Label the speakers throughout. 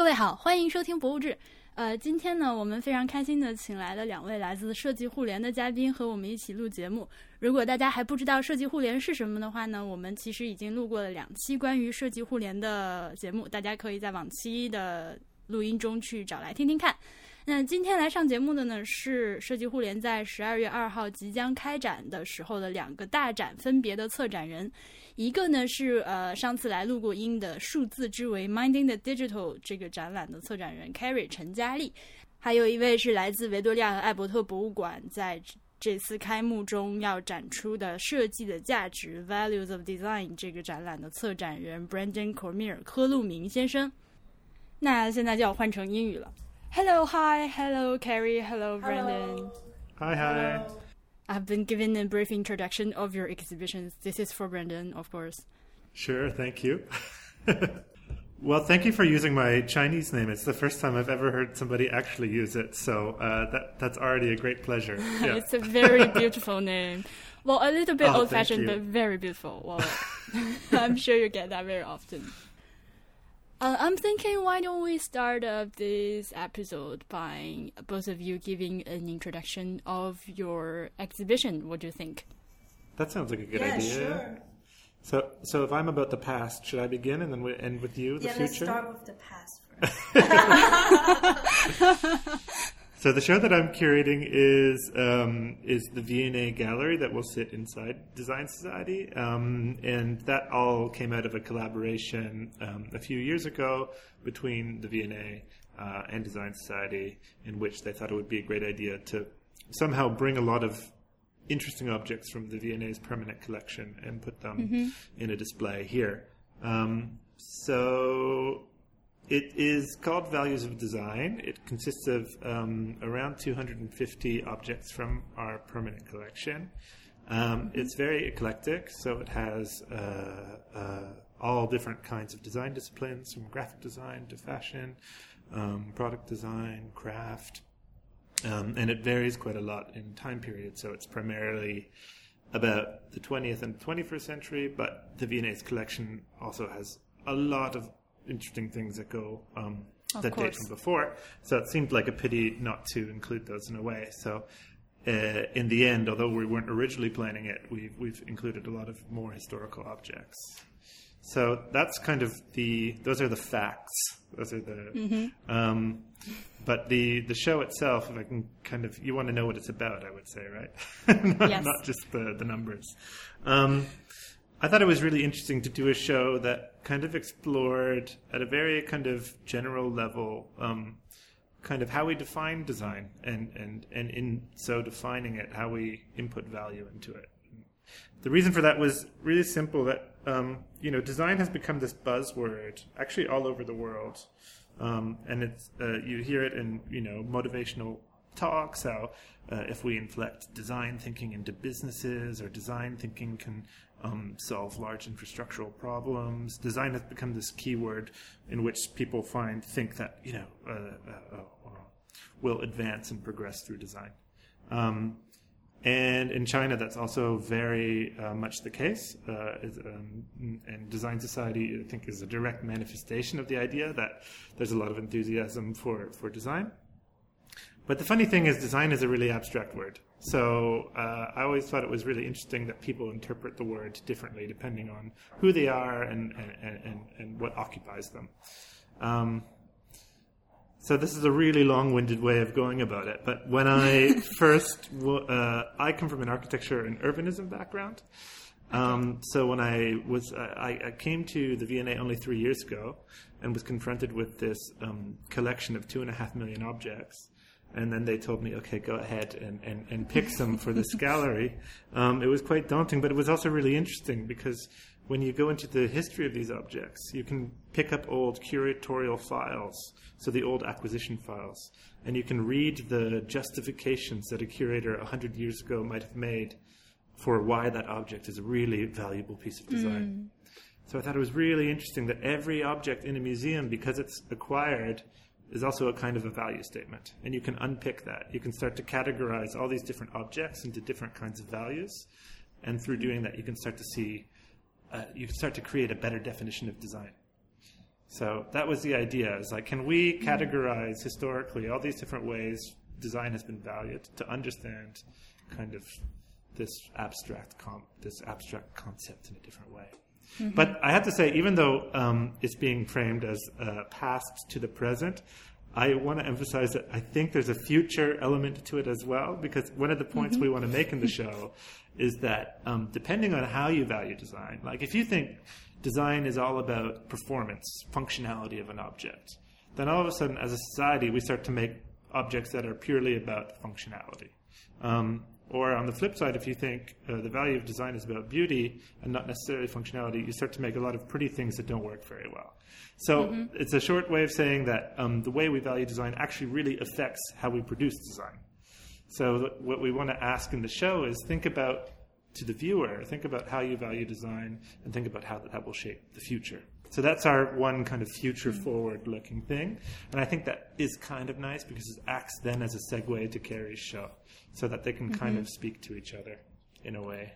Speaker 1: 各位好，欢迎收听《博物志》。呃，今天呢，我们非常开心的请来了两位来自设计互联的嘉宾，和我们一起录节目。如果大家还不知道设计互联是什么的话呢，我们其实已经录过了两期关于设计互联的节目，大家可以在往期的录音中去找来听听看。那今天来上节目的呢，是设计互联在十二月二号即将开展的时候的两个大展分别的策展人。一个呢是呃上次来录过音的数字之为 Minding the Digital 这个展览的策展人 Carrie 陈佳丽，还有一位是来自维多利亚和艾伯特博物馆在这次开幕中要展出的设计的价值 Values of Design 这个展览的策展人 Brandon Cormier 科路明先生。那现在就要换成英语了。Hello, hi, hello, Carrie, hello, Brendan.
Speaker 2: Hi, hi.
Speaker 1: I've been given a brief introduction of your exhibitions. This is for Brendan, of course.
Speaker 2: Sure, thank you. well, thank you for using my Chinese name. It's the first time I've ever heard somebody actually use it, so uh, that that's already a great pleasure.
Speaker 1: Yeah. it's a very beautiful name. Well, a little bit oh, old-fashioned, but very beautiful. Well, I'm sure you get that very often. Uh, I'm thinking, why don't we start uh, this episode by both of you giving an introduction of your exhibition? What do you think?
Speaker 2: That sounds like a good
Speaker 3: yeah,
Speaker 2: idea.
Speaker 3: Sure.
Speaker 2: So, so if I'm about the past, should I begin and then we end with you, the
Speaker 3: yeah,
Speaker 2: future?
Speaker 3: Yeah, let's start with
Speaker 2: the past first. So the show that I'm curating is um, is the V&A gallery that will sit inside Design Society, um, and that all came out of a collaboration um, a few years ago between the V&A uh, and Design Society, in which they thought it would be a great idea to somehow bring a lot of interesting objects from the V&A's permanent collection and put them mm-hmm. in a display here. Um, so it is called Values of Design. It consists of um, around 250 objects from our permanent collection. Um, it's very eclectic, so it has uh, uh, all different kinds of design disciplines, from graphic design to fashion, um, product design, craft, um, and it varies quite a lot in time period. So it's primarily about the 20th and 21st century, but the V&A's collection also has a lot of interesting things that go um, that course. date from before. So it seemed like a pity not to include those in a way. So uh, in the end, although we weren't originally planning it, we've we've included a lot of more historical objects. So that's kind of the those are the facts. Those are the. Mm-hmm. Um, but the the show itself, if I can kind of, you want to know what it's about, I would say, right? not,
Speaker 1: yes.
Speaker 2: not just the the numbers. Um, I thought it was really interesting to do a show that kind of explored at a very kind of general level, um, kind of how we define design and, and, and in so defining it, how we input value into it. The reason for that was really simple that, um, you know, design has become this buzzword actually all over the world. Um, and it's, uh, you hear it in, you know, motivational talks, how uh, if we inflect design thinking into businesses or design thinking can um, solve large infrastructural problems. Design has become this keyword in which people find think that you know uh, uh, uh, will advance and progress through design. Um, and in China, that's also very uh, much the case. Uh, is, um, and Design Society, I think, is a direct manifestation of the idea that there's a lot of enthusiasm for, for design. But the funny thing is, design is a really abstract word. So uh, I always thought it was really interesting that people interpret the word differently depending on who they are and, and, and, and what occupies them. Um, so this is a really long-winded way of going about it. But when I first, uh, I come from an architecture and urbanism background. Um, so when I was, uh, I, I, came to the V&A only three years ago, and was confronted with this um, collection of two and a half million objects and then they told me, okay, go ahead and, and, and pick some for this gallery. Um, it was quite daunting, but it was also really interesting because when you go into the history of these objects, you can pick up old curatorial files, so the old acquisition files, and you can read the justifications that a curator 100 years ago might have made for why that object is a really valuable piece of design. Mm. So I thought it was really interesting that every object in a museum, because it's acquired, is also a kind of a value statement. And you can unpick that. You can start to categorize all these different objects into different kinds of values. And through doing that, you can start to see, uh, you can start to create a better definition of design. So that was the idea. Is like, can we categorize historically all these different ways design has been valued to understand kind of this abstract com- this abstract concept in a different way. But I have to say, even though um, it's being framed as uh, past to the present, I want to emphasize that I think there's a future element to it as well, because one of the points we want to make in the show is that um, depending on how you value design, like if you think design is all about performance, functionality of an object, then all of a sudden, as a society, we start to make objects that are purely about functionality. Um, or on the flip side, if you think uh, the value of design is about beauty and not necessarily functionality, you start to make a lot of pretty things that don't work very well. So it's a short way of saying that um, the way we value design actually really affects how we produce design. So what we want to ask in the show is think about to the viewer, think about how you value design, and think about how that will shape the future. So that's our one kind of future forward looking thing. And I think that is kind of nice because it acts then as a segue to Carrie's show so that they can kind of speak to each other in a way.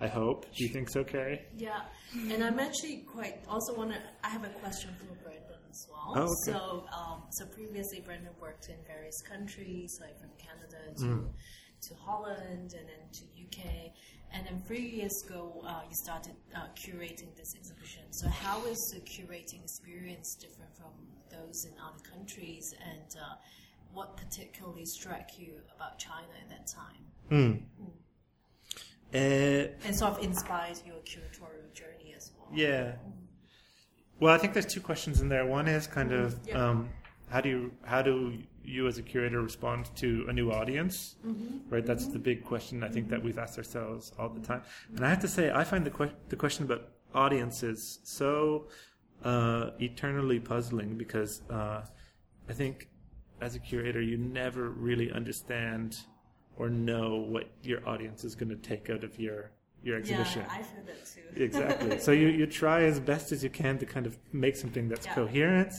Speaker 2: I hope. Do you think so, Carrie?
Speaker 3: Yeah, and I'm actually quite also want to. I have a question for Brendan as well.
Speaker 2: Oh, okay.
Speaker 3: So, um, so previously Brendan worked in various countries, like from Canada to
Speaker 2: Mm.
Speaker 3: to Holland and then to UK. And then three years ago, uh, you started uh, curating this exhibition. So, how is the curating experience different from those in other countries? And uh, what particularly struck you about China at that time?
Speaker 2: Uh,
Speaker 3: And sort of inspired your curatorial journey as well?
Speaker 2: Yeah. Well, I think there's two questions in there. One is kind of
Speaker 3: Yeah.
Speaker 2: um, how do you how do you as a curator respond to a new audience? Right. That's the big question I think that we've asked ourselves all the time. And I have to say, I find the que- the question about audiences so uh, eternally puzzling because uh, I think as a curator, you never really understand or know what your audience is going to take out of your your exhibition.
Speaker 3: Yeah, I feel that too.
Speaker 2: Exactly. so you, you try as best as you can to kind of make something that's
Speaker 3: Yeah.
Speaker 2: coherent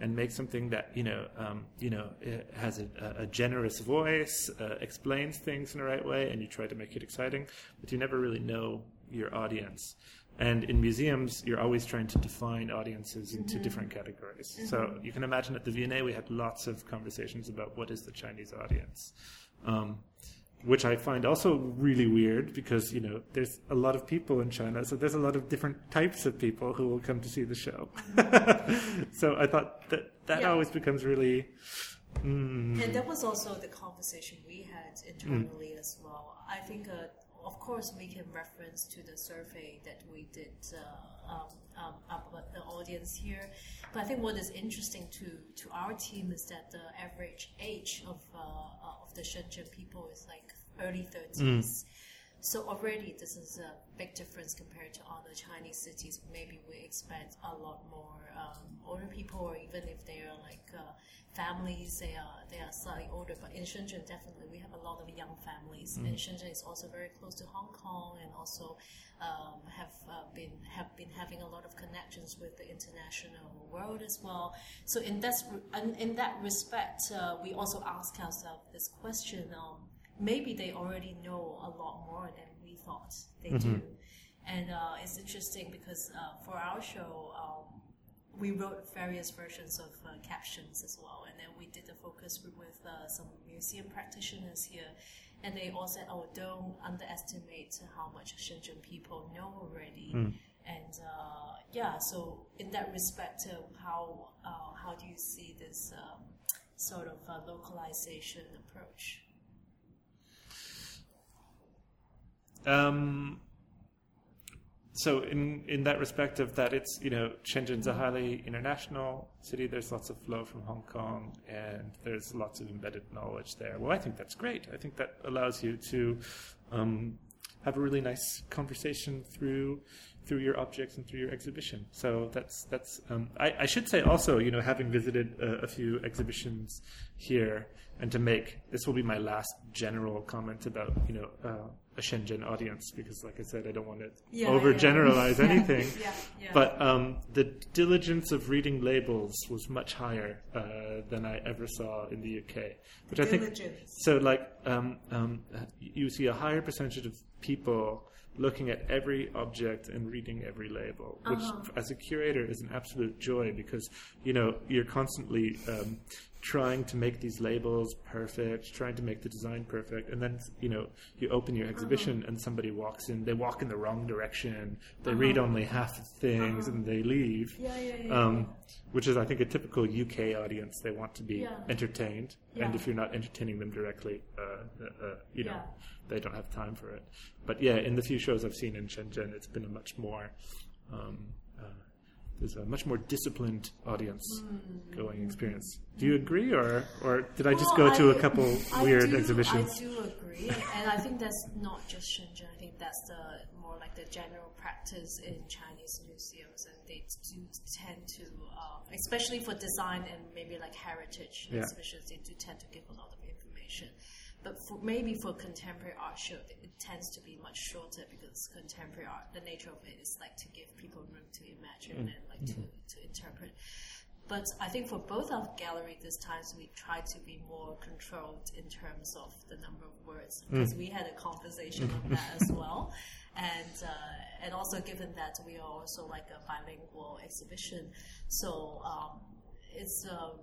Speaker 2: and make something that you know um, you know it has a, a generous voice, uh, explains things in the right way, and you try to make it exciting. But you never really know your audience. And in museums, you're always trying to define audiences into different categories. So you can imagine at the V&A, we had lots of conversations about what is the Chinese audience. Um, which I find also really weird because you know there's a lot of people in China, so there's a lot of different types of people who will come to see the show. so I thought that that
Speaker 3: Yeah.
Speaker 2: always becomes really. Mm,
Speaker 3: And that was also the conversation we had internally as well. I think, uh, of course, we can reference to the survey that we did uh, um, um, about the audience here. But I think what is interesting to, to our team is that the average age of uh, of the Shenzhen people is like early 30s. So already this is a big difference compared to other Chinese cities. Maybe we expect a lot more um, older people, or even if they are like uh, families, they are they are slightly older. But in Shenzhen, definitely we have a lot of young families. And Shenzhen is also very close to Hong Kong, and also um, have uh, been have been having a lot of connections with the international world as well. So in that in, in that respect, uh, we also ask ourselves this question. Um, maybe they already know a lot more than we thought they do. And uh, it's interesting because uh, for our show, um, we wrote various versions of uh, captions as well. And then we did a focus group with uh, some museum practitioners here. And they all said, oh, don't underestimate how much Shenzhen people know already. And uh, yeah, so in that respect, uh, how, uh, how do you see this um, sort of uh, localization approach?
Speaker 2: Um, so in in that respect of that, it's you know Shenzhen's a highly international city. There's lots of flow from Hong Kong, and there's lots of embedded knowledge there. Well, I think that's great. I think that allows you to um, have a really nice conversation through through your objects and through your exhibition. So that's that's. Um, I, I should say also, you know, having visited a, a few exhibitions here, and to make this will be my last general comment about you know uh, a Shenzhen audience because, like I said, I don't want to
Speaker 3: Yeah,
Speaker 2: overgeneralize
Speaker 3: yeah.
Speaker 2: anything.
Speaker 3: Yeah, yeah.
Speaker 2: But um, the diligence of reading labels was much higher uh, than I ever saw in the UK, which I think.
Speaker 3: Diligence.
Speaker 2: So, like, um, um, you see a higher percentage of people looking at every object and reading every label, which,
Speaker 3: Uh-huh.
Speaker 2: as a curator, is an absolute joy because you know you're constantly um, trying to make these labels perfect, trying to make the design perfect, and then you know you open your exhibition
Speaker 3: Uh-huh.
Speaker 2: and somebody walks in, they walk in the wrong direction, they read only half the things, and they leave.
Speaker 3: Uh-huh. Yeah, yeah, yeah,
Speaker 2: Um, which is, I think, a typical UK audience. They want to be entertained, and if you're not entertaining them directly, uh, uh, uh, you know, they don't have time for it. But yeah, in the few shows I've seen in Shenzhen, it's been a much more um, there's a much more disciplined audience
Speaker 3: Mm.
Speaker 2: going experience. Do you agree, or or did I just
Speaker 3: Well,
Speaker 2: go to a couple
Speaker 3: I
Speaker 2: weird
Speaker 3: do-
Speaker 2: exhibitions?
Speaker 3: I do agree, and I think that's not just Shenzhen. I think that's the more like the general practice in Chinese museums, and they do tend to, uh, especially for design and maybe like heritage
Speaker 2: Yeah.
Speaker 3: exhibitions, they do tend to give a lot of information. But for, maybe for contemporary art show, it, it tends to be much shorter because contemporary art, the nature of it is like to give people room to imagine and like to, to interpret. But I think for both our gallery this time, we try to be more controlled in terms of the number of words because we had a conversation on that as well, and uh, and also given that we are also like a bilingual exhibition, so um, it's. Um,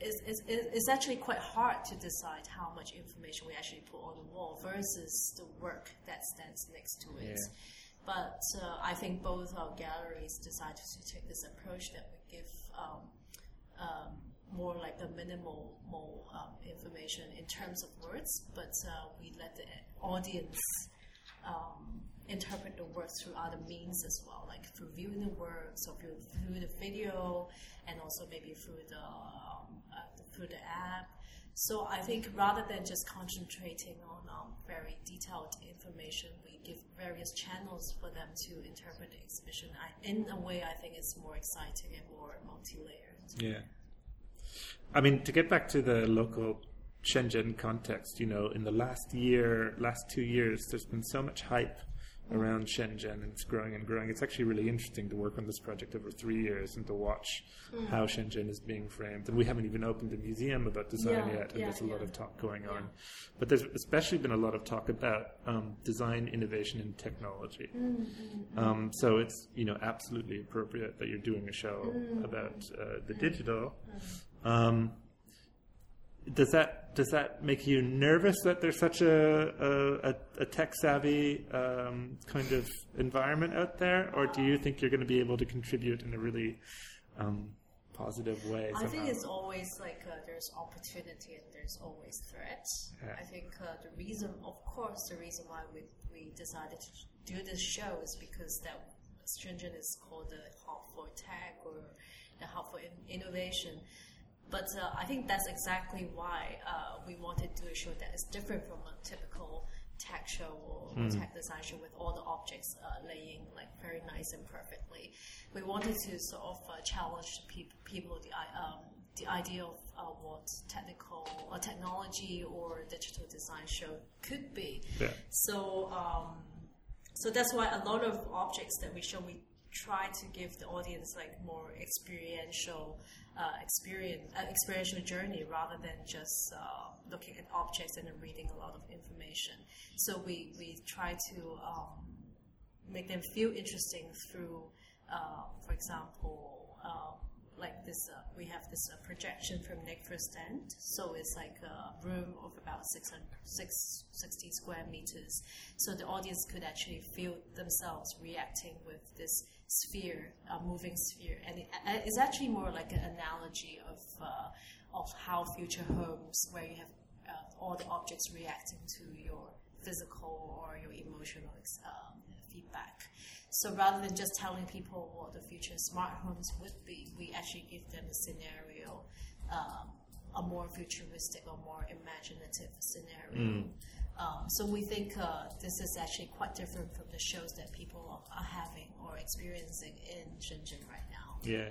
Speaker 3: it's, it's, it's actually quite hard to decide how much information we actually put on the wall versus the work that stands next to it.
Speaker 2: Yeah.
Speaker 3: But uh, I think both our galleries decided to take this approach that we give um, um, more like a minimal more, um, information in terms of words, but uh, we let the audience um, interpret the work through other means as well, like through viewing the works or through, through the video, and also maybe through the um, uh, through the app. So I think rather than just concentrating on um, very detailed information, we give various channels for them to interpret the exhibition. I, in a way, I think it's more exciting and more multi-layered.
Speaker 2: Yeah. I mean, to get back to the local Shenzhen context, you know, in the last year, last two years, there's been so much hype around Shenzhen and it's growing and growing. It's actually really interesting to work on this project over three years and to watch how Shenzhen is being framed. And we haven't even opened a museum about design
Speaker 3: Yeah,
Speaker 2: yet, and
Speaker 3: yeah,
Speaker 2: there's a lot of talk going
Speaker 3: Yeah.
Speaker 2: on. But there's especially been a lot of talk about um, design, innovation, and technology.
Speaker 3: Mm-hmm.
Speaker 2: Um, so it's you know absolutely appropriate that you're doing a show
Speaker 3: Mm.
Speaker 2: about uh, the digital. Um, does that does that make you nervous that there's such a a, a, tech savvy um, kind of environment out there, or do you think you're going to be able to contribute in a really um, positive way?
Speaker 3: I think it's always like uh, there's opportunity and there's always threats.
Speaker 2: Yeah.
Speaker 3: I think uh, the reason, of course, the reason why we, we decided to do this show is because that Shenzhen is called the hub for tech or the hub for in- innovation. But uh, I think that's exactly why uh, we wanted to do a show that is different from a typical tech show or tech design show with all the objects uh, laying like very nice and perfectly. We wanted to sort of uh, challenge the peop- people the um, the idea of uh, what technical or technology or digital design show could be.
Speaker 2: Yeah.
Speaker 3: So um, so that's why a lot of objects that we show we try to give the audience like more experiential uh, experience uh, experiential journey rather than just uh, looking at objects and then reading a lot of information. So we we try to um, make them feel interesting through, uh, for example, uh, like this. Uh, we have this uh, projection from Nick Verstand, so it's like a room of about 600, 660 square meters. So the audience could actually feel themselves reacting with this sphere, a moving sphere, and it, it's actually more like an analogy of uh, of how future homes, where you have uh, all the objects reacting to your physical or your emotional um, feedback. So rather than just telling people what the future smart homes would be, we actually give them a scenario, um, a more futuristic or more imaginative scenario. Um, so we think uh, this is actually quite different from the shows that people are, are having or experiencing in Shenzhen right now.
Speaker 2: Yeah,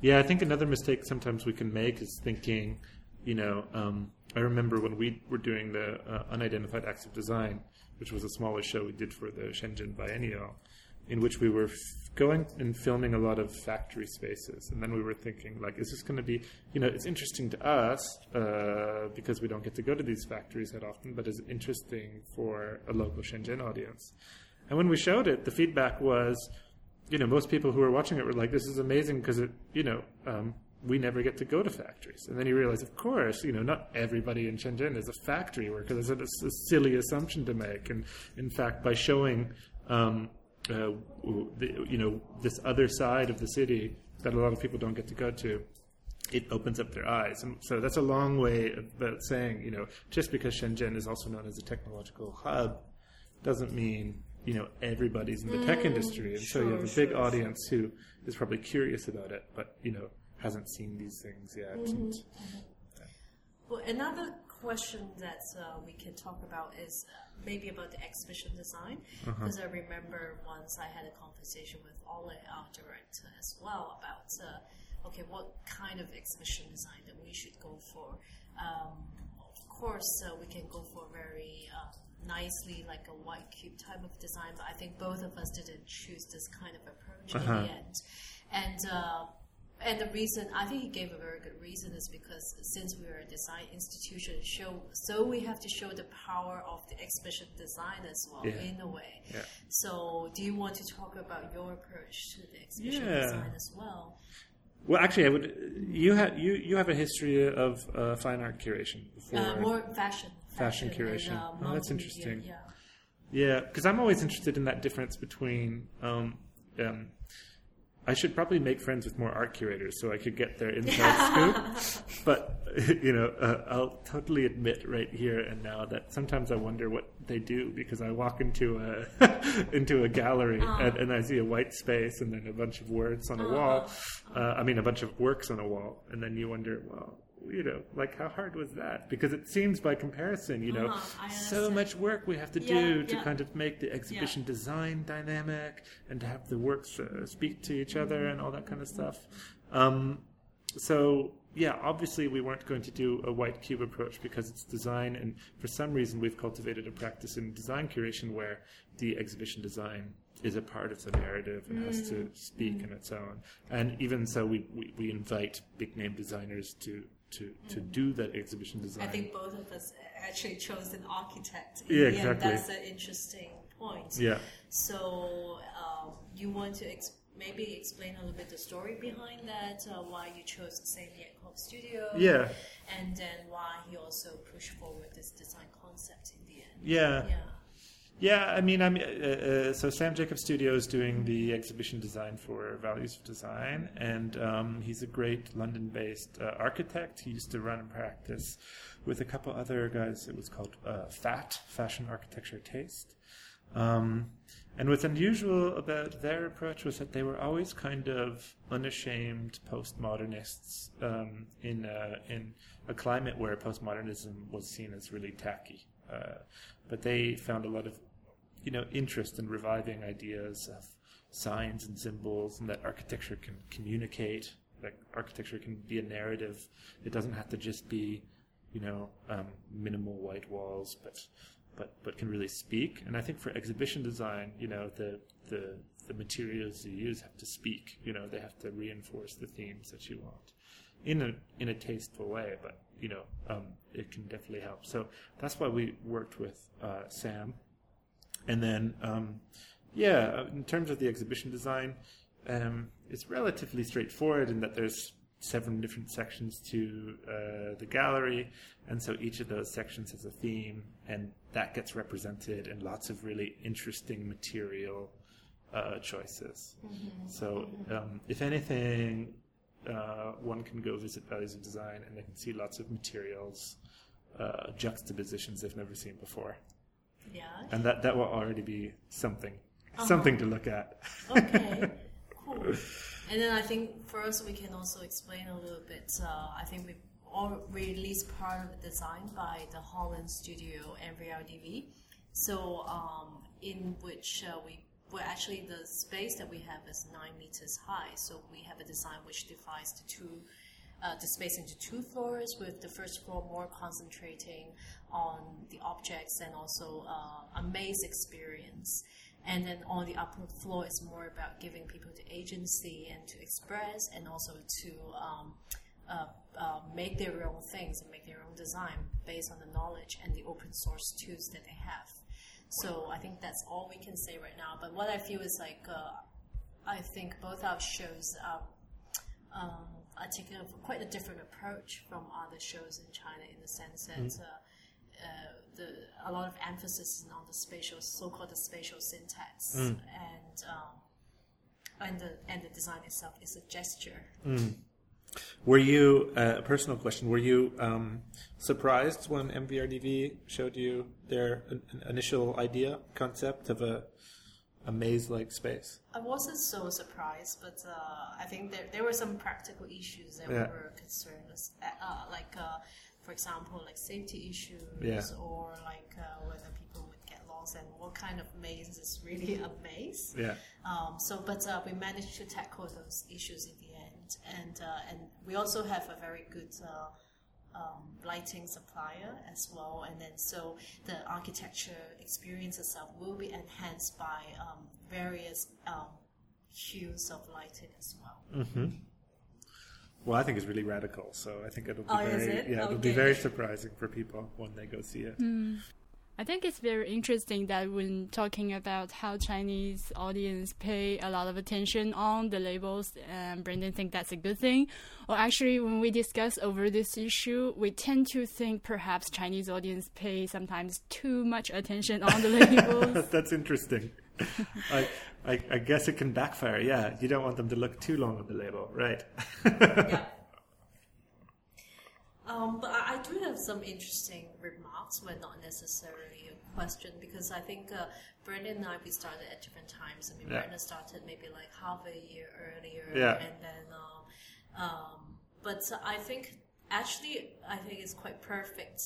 Speaker 2: yeah. I think another mistake sometimes we can make is thinking, you know, um, I remember when we were doing the uh, unidentified acts of design, which was a smaller show we did for the Shenzhen Biennial, in which we were going and filming a lot of factory spaces. And then we were thinking, like, is this going to be, you know, it's interesting to us uh, because we don't get to go to these factories that often, but it's interesting for a local Shenzhen audience. And when we showed it, the feedback was, you know, most people who were watching it were like, this is amazing because it, you know, um, we never get to go to factories. And then you realize, of course, you know, not everybody in Shenzhen is a factory worker. It's a, a silly assumption to make. And in fact, by showing, um, uh, the, you know, this other side of the city that a lot of people don't get to go to, it opens up their eyes. And so that's a long way about saying, you know, just because Shenzhen is also known as a technological hub doesn't mean, you know, everybody's in the tech industry. And so you have a big
Speaker 3: sure,
Speaker 2: audience who is probably curious about it, but, you know, hasn't seen these things yet. And,
Speaker 3: Well, another question that uh, we can talk about is maybe about the exhibition design. Because I remember once I had a conversation with Ole, our director, as well about uh, okay, what kind of exhibition design that we should go for. Um, of course, uh, we can go for very uh, nicely like a white cube type of design, but I think both of us didn't choose this kind of approach in
Speaker 2: Uh-huh.
Speaker 3: the end. And uh, and the reason I think he gave a very good reason is because since we are a design institution, show so we have to show the power of the exhibition design as well
Speaker 2: Yeah.
Speaker 3: in a way.
Speaker 2: Yeah.
Speaker 3: So, do you want to talk about your approach to the exhibition
Speaker 2: Yeah.
Speaker 3: design as well?
Speaker 2: well, actually, I would. You have you you have a history of uh, fine art curation before.
Speaker 3: Uh, more fashion,
Speaker 2: Fashion
Speaker 3: and,
Speaker 2: curation.
Speaker 3: uh,
Speaker 2: Oh, that's interesting.
Speaker 3: Yeah.
Speaker 2: Yeah, because I'm always interested in that difference between. Um, um, I should probably make friends with more art curators so I could get their inside scoop. But you know, uh, I'll totally admit right here and now that sometimes I wonder what they do because I walk into a into a gallery and, and I see a white space and then a bunch of words on a wall. Uh, I mean, a bunch of works on a wall, and then you wonder, well, you know, like how hard was that? Because it seems by comparison, you know,
Speaker 3: Uh-huh,
Speaker 2: so much work we have to
Speaker 3: Yeah,
Speaker 2: do to
Speaker 3: yeah.
Speaker 2: kind of make the exhibition design dynamic and to have the works uh, speak to each other and all that kind of stuff. Um, so yeah, obviously we weren't going to do a white cube approach because it's design, and for some reason we've cultivated a practice in design curation where the exhibition design is a part of the narrative and has
Speaker 3: Mm.
Speaker 2: to speak on its own. And even so, we, we, we invite big name designers to to, to do that exhibition design.
Speaker 3: Mm. I think both of us actually chose an architect.
Speaker 2: Yeah,
Speaker 3: end,
Speaker 2: exactly.
Speaker 3: That's an interesting point.
Speaker 2: yeah.
Speaker 3: So, um, you want to ex- maybe explain a little bit the story behind that, uh, why you chose the Sam Jacob studio,
Speaker 2: Yeah.
Speaker 3: and then why he also pushed forward this design concept in the end.
Speaker 2: Yeah.
Speaker 3: Yeah.
Speaker 2: Yeah, I mean, I'm uh, uh, so Sam Jacob Studio is doing the exhibition design for Values of Design, and um, he's a great London-based uh, architect. He used to run and practice with a couple other guys. It was called uh, FAT, Fashion Architecture Taste. Um, and what's unusual about their approach was that they were always kind of unashamed postmodernists um, in a, in a climate where postmodernism was seen as really tacky. Uh, but they found a lot of, you know, interest in reviving ideas of signs and symbols, and that architecture can communicate. That architecture can be a narrative. It doesn't have to just be, you know, um, minimal white walls, but but but can really speak. And I think for exhibition design, you know, the the the materials you use have to speak. You know, they have to reinforce the themes that you want in a in a tasteful way. But you know, um, it can definitely help. So that's why we worked with uh, Sam, and then um, yeah, in terms of the exhibition design, um, it's relatively straightforward in that there's seven different sections to uh, the gallery, and so each of those sections has a theme, and that gets represented in lots of really interesting material uh, choices. So, um, if anything, uh, one can go visit Values of Design, and they can see lots of materials, uh, juxtapositions they've never seen before,
Speaker 3: Yeah.
Speaker 2: and that that will already be something, something to look at.
Speaker 3: Okay. cool. And then I think first we can also explain a little bit. Uh, I think we all released part of the design by the Holland Studio MVRDV. So um, in which uh, we well actually the space that we have is nine meters high. So we have a design which divides the two uh, the space into two floors, with the first floor more concentrating on the objects and also uh, a maze experience. And then on the upper floor is more about giving people the agency and to express and also to um, uh, uh, make their own things and make their own design based on the knowledge and the open source tools that they have. So I think that's all we can say right now. But what I feel is like uh, I think both our shows are, um, are taking quite a different approach from other shows in China in the sense that.
Speaker 2: Mm.
Speaker 3: Uh, uh, the, a lot of emphasis is on the spatial, so-called the spatial syntax,
Speaker 2: Mm.
Speaker 3: and um, and the and the design itself is a gesture.
Speaker 2: Were you uh, a personal question? Were you um, surprised when MVRDV showed you their in- in- initial idea concept of a a maze-like space?
Speaker 3: I wasn't so surprised, but uh, I think there there were some practical issues that
Speaker 2: Yeah.
Speaker 3: we were concerned, with, uh, like uh, for example, like safety issues,
Speaker 2: Yeah.
Speaker 3: or like uh, whether people would get lost and what kind of maze is really a maze.
Speaker 2: Yeah.
Speaker 3: Um, so, but uh, we managed to tackle those issues in the end, and uh, and we also have a very good uh, um, lighting supplier as well, and then so the architecture experience itself will be enhanced by um, various um, hues of lighting as well.
Speaker 2: Well, I think it's really radical, so I think it'll be
Speaker 3: Oh,
Speaker 2: very
Speaker 3: it?
Speaker 2: yeah, it'll be very surprising for people when they go see it. Hmm.
Speaker 1: I think it's very interesting that when talking about how Chinese audience pay a lot of attention on the labels, um, and Brendan think that's a good thing. Or actually, when we discuss over this issue, we tend to think perhaps Chinese audience pay sometimes too much attention on the labels.
Speaker 2: That's interesting. I, I I guess it can backfire. Yeah, you don't want them to look too long on the label, right?
Speaker 3: yeah. Um, but I, I do have some interesting remarks, but not necessarily a question, because I think uh, Brendan and I we started at different times. I mean,
Speaker 2: Yeah.
Speaker 3: Brendan started maybe like half a year earlier,
Speaker 2: Yeah.
Speaker 3: and then, um, um, but I think actually I think it's quite perfect.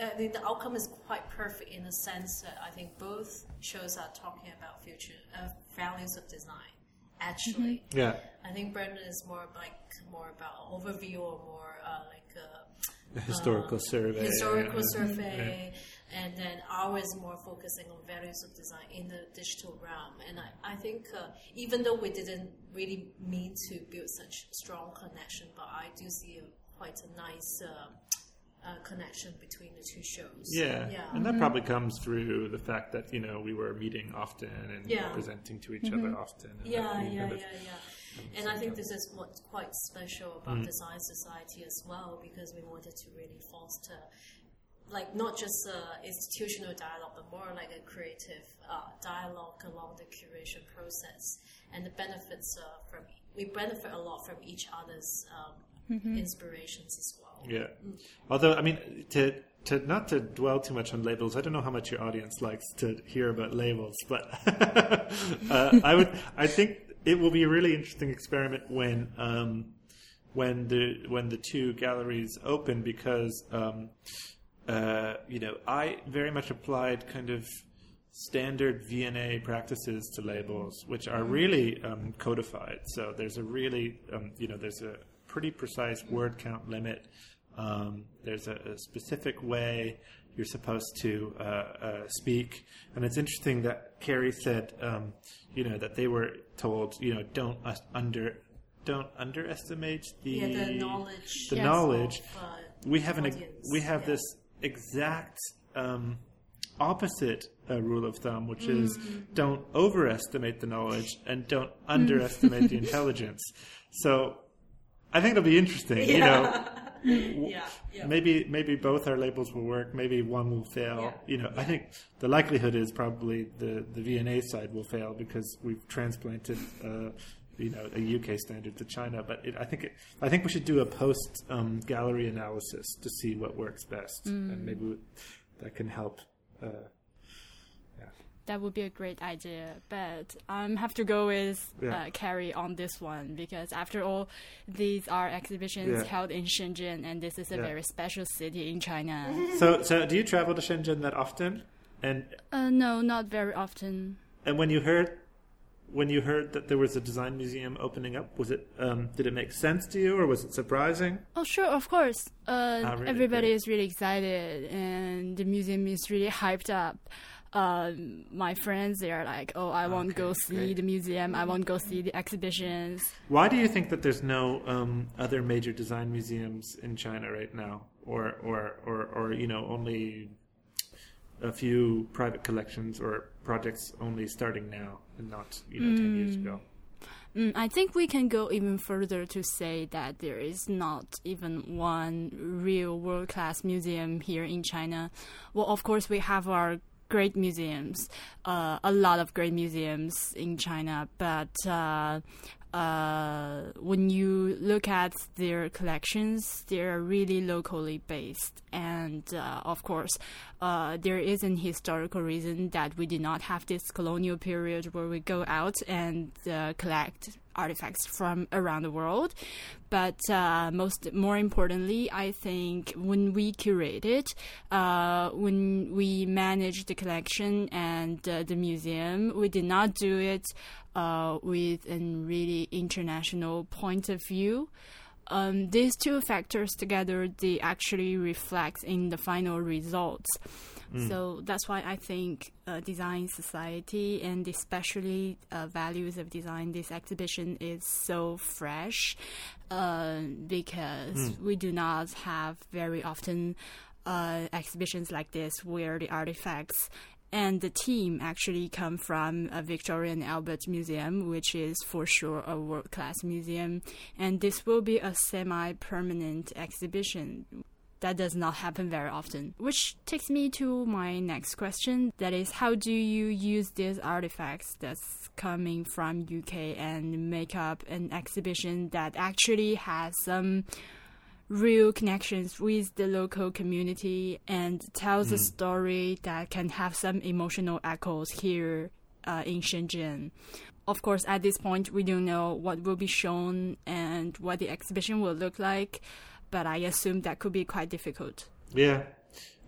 Speaker 3: I think the outcome is quite perfect in the sense that I think both shows are talking about future uh, values of design. Actually,
Speaker 2: yeah.
Speaker 3: I think Brendan is more like more about overview or more uh, like a
Speaker 2: A historical survey.
Speaker 3: historical
Speaker 2: uh,
Speaker 3: survey, and then ours is more focusing on values of design in the digital realm. And I, I think uh, even though we didn't really mean to build such strong connection, but I do see a, quite a nice uh, connection between the two shows.
Speaker 2: Yeah.
Speaker 3: yeah.
Speaker 2: and that probably comes through the fact that you know we were meeting often and
Speaker 3: Yeah.
Speaker 2: presenting to each other often. and that
Speaker 3: Yeah, yeah,
Speaker 2: kind of-
Speaker 3: yeah, yeah. And I think this is what's quite special about Design Society as well, because we wanted to really foster, like, not just uh, institutional dialogue, but more like a creative uh, dialogue along the curation process. And the benefits uh, from we benefit a lot from each other's um, inspirations as well.
Speaker 2: Yeah. Although, I mean, to to not to dwell too much on labels. I don't know how much your audience likes to hear about labels, but uh, I would. I think it will be a really interesting experiment when um, when the when the two galleries open because um, uh, you know I very much applied kind of standard V&A practices to labels, which are really um, codified. So there's a really, um, you know, there's a pretty precise word count limit. Um, there's a, a specific way you're supposed to uh, uh, speak, and it's interesting that Carrie said, um, you know, that they were told, you know, don't us- under, don't underestimate the
Speaker 3: Yeah, the knowledge.
Speaker 2: the
Speaker 3: yes,
Speaker 2: knowledge.
Speaker 3: of, uh,
Speaker 2: we have an
Speaker 3: audience,
Speaker 2: we have
Speaker 3: yeah.
Speaker 2: this exact um, opposite uh, rule of thumb, which is
Speaker 3: Mm-hmm.
Speaker 2: don't overestimate the knowledge and don't underestimate the intelligence. So I think it'll be interesting. You know,
Speaker 3: yeah, yeah.
Speaker 2: maybe maybe both our labels will work. Maybe one will fail.
Speaker 3: Yeah.
Speaker 2: You know, I think the likelihood is probably the the V&A side will fail because we've transplanted. Uh, you know, a UK standard to China, but it, I think it, I think we should do a post um, gallery analysis to see what works best, and maybe that can help. Uh,
Speaker 1: That would be a great idea, but I have to go with
Speaker 2: Yeah.
Speaker 1: uh, Carrie on this one because, after all, these are exhibitions
Speaker 2: Yeah.
Speaker 1: held in Shenzhen, and this is a
Speaker 2: Yeah.
Speaker 1: very special city in China.
Speaker 2: so, so do you travel to Shenzhen that often? And
Speaker 1: uh, no, not very often.
Speaker 2: and when you heard when you heard that there was a design museum opening up? Was it um, did it make sense to you, or was it surprising?
Speaker 1: Oh, sure, of course. Uh,
Speaker 2: Ah, really?
Speaker 1: everybody
Speaker 2: Great.
Speaker 1: is really excited, and the museum is really hyped up. Um, my friends, they are like, "Oh, I want to go see
Speaker 2: great.
Speaker 1: the museum. I want to go see the exhibitions."
Speaker 2: Why do you think that there's no um, other major design museums in China right now, or or or, or you know only a few private collections or projects only starting now and not you know ten years ago?
Speaker 1: Mm, I think we can go even further to say that there is not even one real world class museum here in China. Well, of course, we have our great museums, uh, a lot of great museums in China, but uh, uh, when you look at their collections, they're really locally based. And uh, of course, uh, there is an historical reason that we did not have this colonial period where we go out and uh, collect artifacts from around the world. But uh, most, more importantly, I think when we curate it, uh, when we manage the collection and uh, the museum, we did not do it uh, with a really international point of view. Um, these two factors together, they actually reflect in the final results. So that's why I think uh, design society and especially uh, values of design, this exhibition is so fresh uh, because we do not have very often uh, exhibitions like this where the artifacts and the team actually come from a Victoria and Albert Museum, which is for sure a world class museum. And this will be a semi permanent exhibition. That does not happen very often. Which takes me to my next question. That is, how do you use these artifacts that's coming from UK and make up an exhibition that actually has some real connections with the local community and tells a story that can have some emotional echoes here uh, in Shenzhen. Of course, at this point, we don't know what will be shown and what the exhibition will look like, but I assume that could be quite difficult.
Speaker 2: Yeah.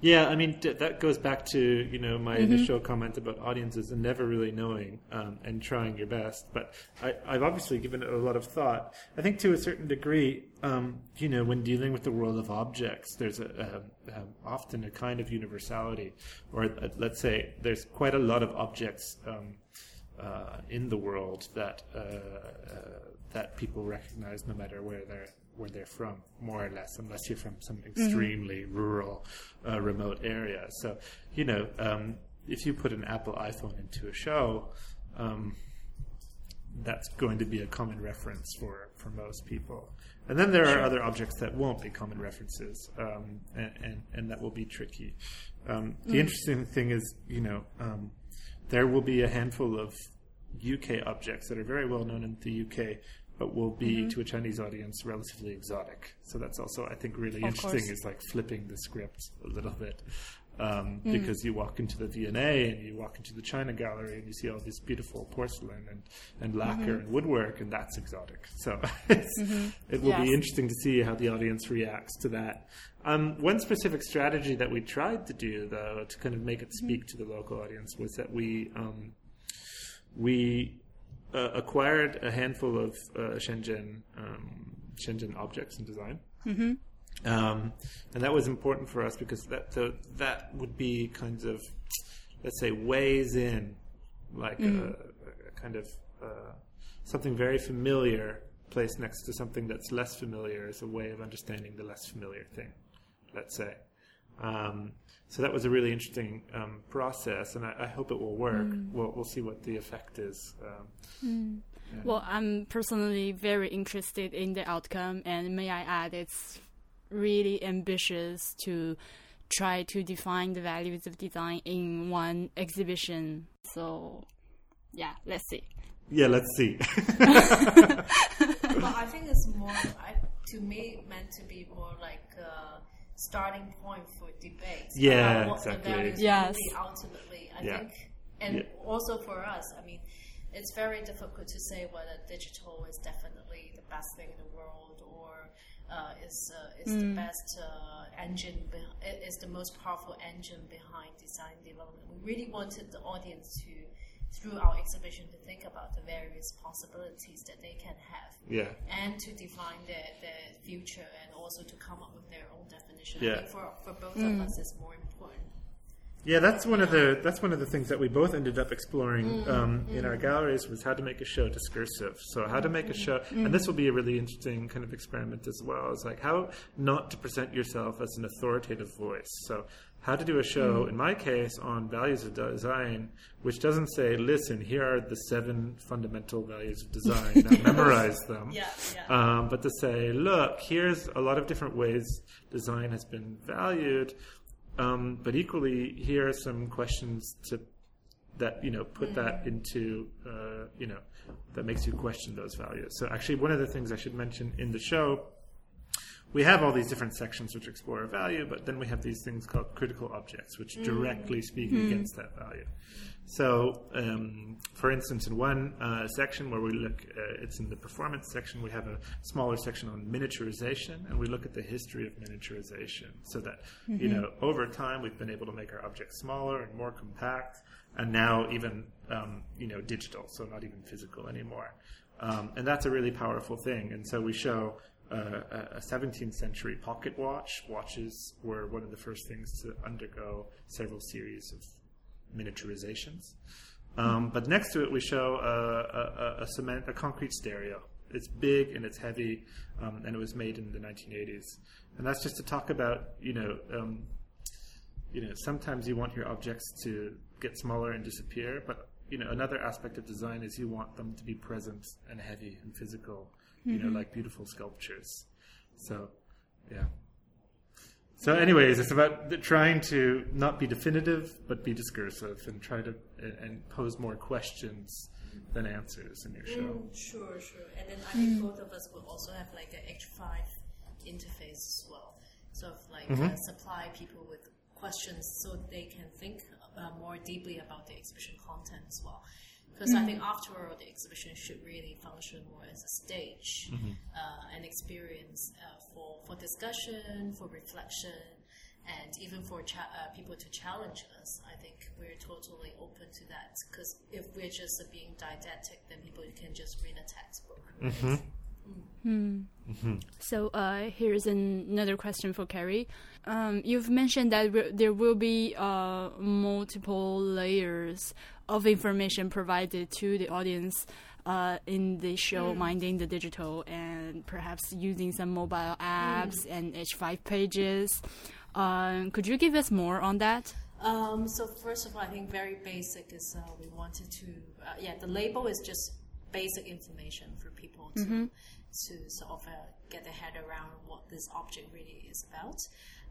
Speaker 2: Yeah, I mean th- that goes back to you know my initial comment about audiences and never really knowing um, and trying your best. But I, I've obviously given it a lot of thought. I think to a certain degree, um, you know, when dealing with the world of objects, there's a, a, a often a kind of universality, or uh, let's say there's quite a lot of objects um, uh, in the world that uh, uh, that people recognize no matter where they're where they're from, more or less, unless you're from some extremely rural, uh, remote area. So, you know, um, if you put an Apple iPhone into a show, um, that's going to be a common reference for, for most people. And then there are other objects that won't be common references, um, and, and, and that will be tricky. Um, the interesting thing is, you know, um, there will be a handful of UK objects that are very well known in the UK, but will be to a Chinese audience relatively exotic. So that's also, I think, really
Speaker 1: Of
Speaker 2: interesting.
Speaker 1: course.
Speaker 2: Is like flipping the script a little bit. Um, Because you walk into the V&A and you walk into the China Gallery and you see all this beautiful porcelain and, and lacquer and woodwork, and that's exotic. So it's, it will be interesting to see how the audience reacts to that. Um, one specific strategy that we tried to do, though, to kind of make it speak to the local audience, was that we um, we uh, acquired a handful of uh, Shenzhen um, Shenzhen objects in design. Mm-hmm. Um, and that was important for us because that the, that would be kinds of let's say ways in like a, a kind of uh, something very familiar placed next to something that's less familiar as a way of understanding the less familiar thing let's say um, so that was a really interesting um, process, and I, I hope it will work. We'll, we'll see what the effect is. Um,
Speaker 1: Well, I'm personally very interested in the outcome, and may I add, it's really ambitious to try to define the values of design in one exhibition. So, yeah, let's see.
Speaker 2: yeah, let's see.
Speaker 3: But I think it's more, I, to me, meant to be more like a starting point for debates.
Speaker 2: Yeah,
Speaker 3: about what
Speaker 2: exactly.
Speaker 3: The values
Speaker 1: Yes.
Speaker 3: really ultimately, I
Speaker 2: Yeah.
Speaker 3: think, and
Speaker 2: Yeah.
Speaker 3: also for us, I mean, it's very difficult to say whether digital is definitely the best thing in the world or uh, is uh, is the best uh, engine, beh- i- is the most powerful engine behind design development. We really wanted the audience to through our exhibition to think about the various possibilities that they can have
Speaker 2: Yeah.
Speaker 3: and to define their, their future and also to come up with their own definition.
Speaker 2: Yeah.
Speaker 3: I think for, for both of mm. us, it's more important.
Speaker 2: Yeah, that's one of the that's one of the things that we both ended up exploring mm-hmm. um, in mm-hmm. our galleries was how to make a show discursive. So how to make a mm-hmm. show, and this will be a really interesting kind of experiment as well. Is like how not to present yourself as an authoritative voice. So how to do a show, in my case, on values of design, which doesn't say, "Listen, here are the seven fundamental values of design. Now memorize them."
Speaker 3: Yeah, yeah.
Speaker 2: um, but to say, look, here's a lot of different ways design has been valued, um, but equally, here are some questions to that you know put that into uh, you know that makes you question those values. So actually, one of the things I should mention in the show. We have all these different sections which explore a value, but then we have these things called critical objects, which directly speak against that value. So, um, for instance, in one uh, section where we look, uh, it's in the performance section, we have a smaller section on miniaturization, and we look at the history of miniaturization. So that, you know, over time we've been able to make our objects smaller and more compact, and now even, um, you know, digital, so not even physical anymore. Um, and that's a really powerful thing. And so we show a a 17th century pocket watch. Watches were one of the first things to undergo several series of miniaturizations. Um, but next to it, we show a, a, a cement, a concrete stereo. It's big and it's heavy, um, and it was made in the 1980s. And that's just to talk about, you know, um, you know, sometimes you want your objects to get smaller and disappear, but you know, another aspect of design is you want them to be present and heavy and physical, you know, like beautiful sculptures. So, yeah. So, anyways, it's about trying to not be definitive, but be discursive, and try to and, and pose more questions than answers in your show.
Speaker 3: Mm, sure, sure. And then I think both of us will also have like an H5 interface as well. So of like uh, supply people with questions so they can think uh, more deeply about the exhibition content as well. Because I think after all, the exhibition should really function more as a stage, uh, an experience uh, for, for discussion, for reflection, and even for cha- uh, people to challenge us. I think we're totally open to that. Because if we're just uh, being didactic, then people can just read a textbook. right?
Speaker 1: So uh, here's an- another question for Carrie. Um, you've mentioned that re- there will be uh, multiple layers of information provided to the audience uh, in the show, minding the digital, and perhaps using some mobile apps and H5 pages. Um, could you give us more on that?
Speaker 3: Um, so first of all, I think very basic is uh, we wanted to, uh, yeah, the label is just basic information for people to to sort of uh, get their head around what this object really is about.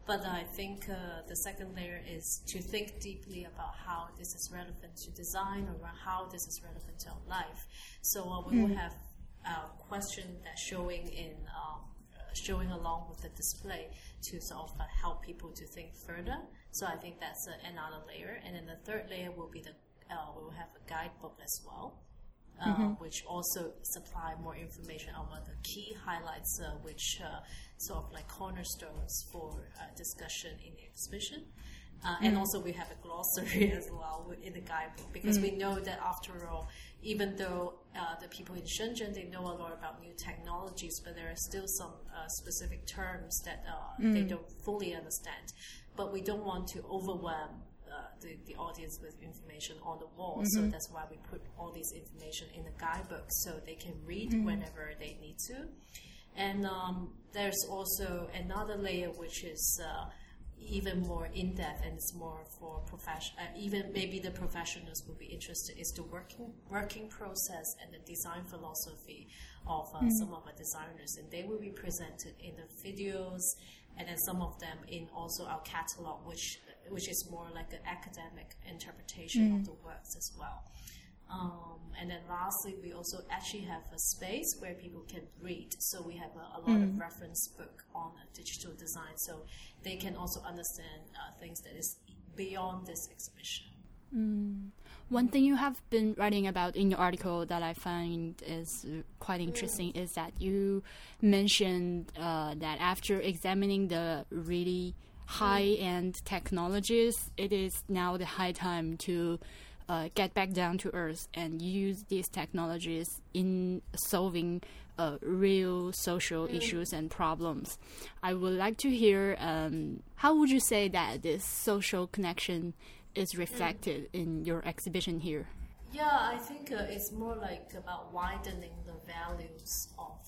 Speaker 3: But I think uh, the second layer is to think deeply about how this is relevant to design or how this is relevant to our life. So uh, we will have a question that's showing in um, uh, showing along with the display to sort of uh, help people to think further. So I think that's uh, another layer. And then the third layer will be the uh, we will have a guidebook as well. Uh, which also supply more information on the key highlights, uh, which uh, sort of like cornerstones for uh, discussion in the exhibition. Uh, And also, we have a glossary as well in the guidebook because we know that after all, even though uh, the people in Shenzhen they know a lot about new technologies, but there are still some uh, specific terms that uh, they don't fully understand. But we don't want to overwhelm uh, the, the audience with information on the wall. So that's why we put all this information in the guidebook so they can read whenever they need to. And um, there's also another layer which is uh, even more in depth and it's more for profession. Uh, even maybe the professionals will be interested is the working working process and the design philosophy of uh, some of our designers, and they will be presented in the videos, and then some of them in also our catalog, which which is more like an academic interpretation of the works as well. Um, and then lastly, we also actually have a space where people can read. So we have a, a lot of reference book on digital design, so they can also understand uh, things that is beyond this exhibition.
Speaker 1: One thing you have been writing about in your article that I find is quite interesting is that you mentioned uh, that after examining the really high end technologies, it is now the high time to uh, get back down to earth and use these technologies in solving uh, real social issues and problems. I would like to hear um, how would you say that this social connection is reflected in your exhibition here?
Speaker 3: Yeah, I think uh, it's more like about widening the values of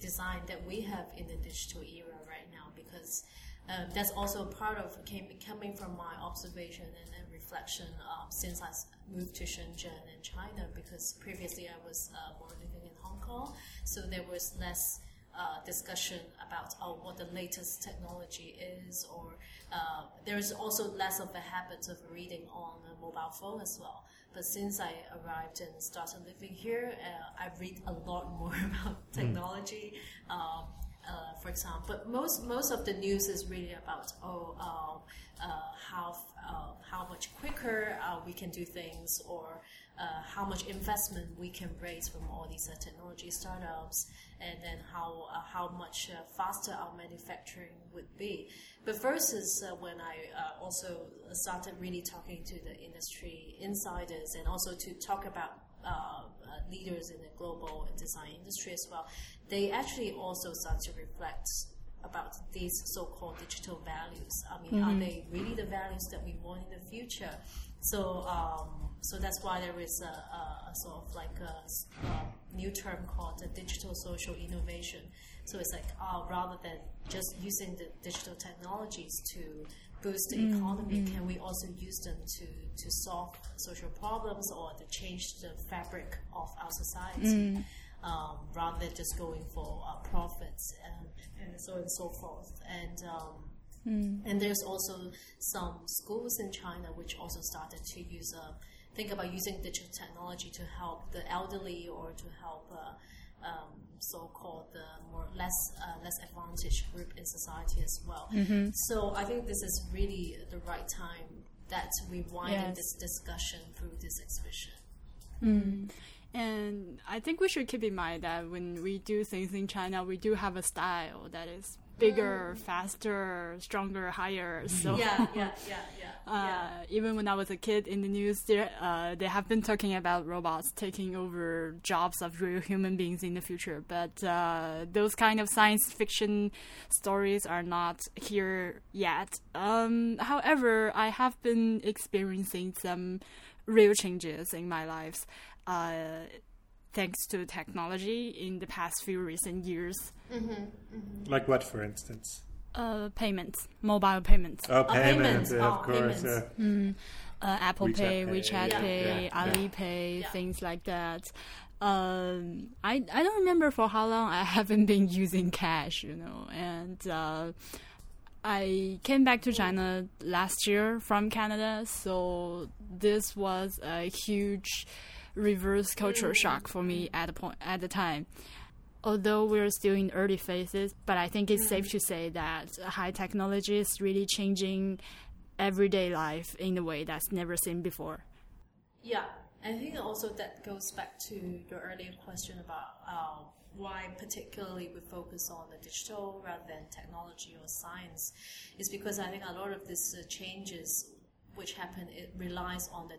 Speaker 3: design that we have in the digital era right now because um, that's also part of came, coming from my observation and, and reflection uh, since I moved to Shenzhen in China because previously I was uh, more living in Hong Kong, so there was less uh, discussion about oh, what the latest technology is, or uh, there is also less of a habit of reading on a mobile phone as well. But since I arrived and started living here, uh, I read a lot more about technology. Um, uh, for example, but most most of the news is really about oh um, uh, how uh, how much quicker uh, we can do things or uh, how much investment we can raise from all these uh, technology startups, and then how how much faster our manufacturing would be. But is when I also started really talking to the industry insiders and also to talk about leaders in the global design industry as well, they actually also start to reflect about these so-called digital values. I mean, mm-hmm. are they really the values that we want in the future? So, um, so that's why there is a, a, a sort of like a, a, new term called the digital social innovation. So it's like uh, rather than just using the digital technologies to boost the mm-hmm. economy, mm-hmm. can we also use them to, to solve social problems or to change the fabric of our society? Mm-hmm. Um, rather than just going for uh, profits and, and so on and so forth. And um, mm. and there's also some schools in China which also started to use uh, think about using digital technology to help the elderly or to help uh, um, so-called the more less uh, less advantaged group in society as well. Mm-hmm. So I think this is really the right time that we widen yes. this discussion through this exhibition.
Speaker 1: Mm. And I think we should keep in mind that when we do things in China, we do have a style that is bigger, mm. faster, stronger, higher. So
Speaker 3: yeah, yeah, yeah, yeah. Uh,
Speaker 1: yeah. Even when I was a kid in the news, there, uh, they have been talking about robots taking over jobs of real human beings in the future. But uh, those kind of science fiction stories are not here yet. Um, however, I have been experiencing some real changes in my life uh, thanks to technology in the past few recent years.
Speaker 2: Mm-hmm, mm-hmm. Like what, for instance?
Speaker 1: Uh, payments, mobile payments.
Speaker 2: Oh, payments, oh, of oh, course. Payments. Yeah.
Speaker 1: Mm, uh, Apple WeChat Pay, WeChat Pay, Pay yeah. Alipay, yeah. things like that. Um, I I don't remember for how long I haven't been using cash, you know, and uh, I came back to China last year from Canada, so this was a huge reverse cultural shock for me at the point at the time. Although we're still in early phases, but I think it's safe to say that high technology is really changing everyday life in a way that's never seen before.
Speaker 3: Yeah, I think also that goes back to your earlier question about uh, why particularly we focus on the digital rather than technology or science is because I think a lot of these uh, changes which happen, it relies on the,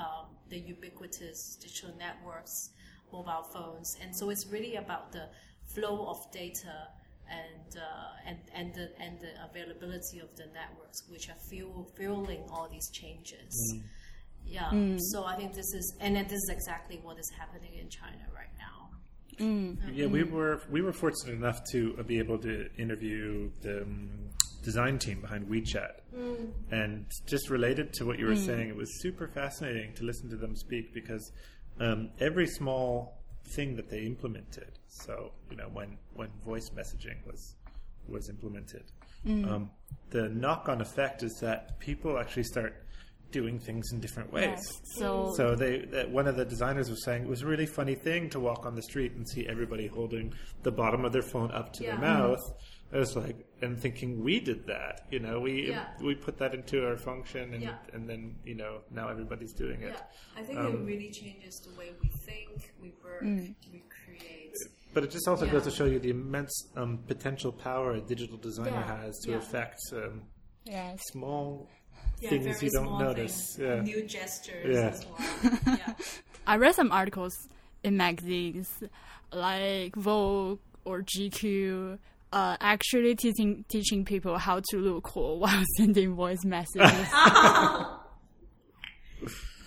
Speaker 3: um, the ubiquitous digital networks, mobile phones, and so it's really about the flow of data and uh, and and the and the availability of the networks, which are fuel, fueling all these changes. Mm. Yeah. Mm. So I think this is, and this is exactly what is happening in China right now.
Speaker 2: Mm. Yeah, we were we were fortunate enough to be able to interview the um, design team behind WeChat. Mm. And just related to what you were mm. saying, it was super fascinating to listen to them speak because um, every small thing that they implemented. So you know when when voice messaging was was implemented, mm. um, the knock on effect is that people actually start doing things in different ways. Yes.
Speaker 1: So,
Speaker 2: so they that one of the designers was saying it was a really funny thing to walk on the street and see everybody holding the bottom of their phone up to yeah. their mouth. Mm-hmm I was like, and thinking we did that, you know, we yeah. we put that into our function, and yeah. and then you know now everybody's doing it.
Speaker 3: Yeah, I think um, it really changes the way we think, we work, mm. we create.
Speaker 2: But it just also yeah. goes to show you the immense um, potential power a digital designer has to affect um, yes. small
Speaker 3: Yeah,
Speaker 2: things
Speaker 3: very
Speaker 2: you don't
Speaker 3: small
Speaker 2: notice. Yeah.
Speaker 3: New gestures
Speaker 2: Yeah.
Speaker 3: as well. yeah.
Speaker 1: I read some articles in magazines like Vogue or GQ. Uh, actually teaching teaching people how to look cool while sending voice messages.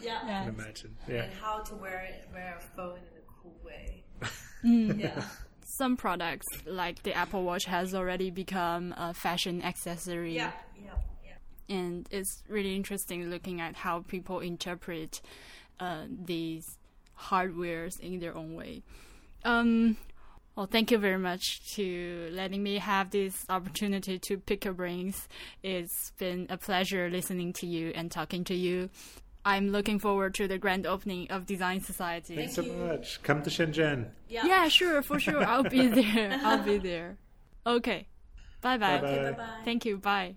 Speaker 3: Yeah.
Speaker 1: Yeah.
Speaker 2: can imagine. Yeah.
Speaker 3: And how to wear wear a phone in a cool way.
Speaker 1: Mm.
Speaker 3: Yeah.
Speaker 1: Some products like the Apple Watch has already become a fashion accessory.
Speaker 3: Yeah. Yeah. Yeah.
Speaker 1: and it's really interesting looking at how people interpret uh, these hardwares in their own way. Um, well, thank you very much to letting me have this opportunity to pick your brains. It's been a pleasure listening to you and talking to you. I'm looking forward to the grand opening of Design Society.
Speaker 2: Thanks so
Speaker 3: you.
Speaker 2: much. Come to Shenzhen.
Speaker 3: Yeah.
Speaker 1: Yeah, sure, for sure. I'll be there. I'll be there. Okay. Bye bye.
Speaker 2: Bye-bye.
Speaker 3: Okay, bye bye.
Speaker 1: Thank you. Bye.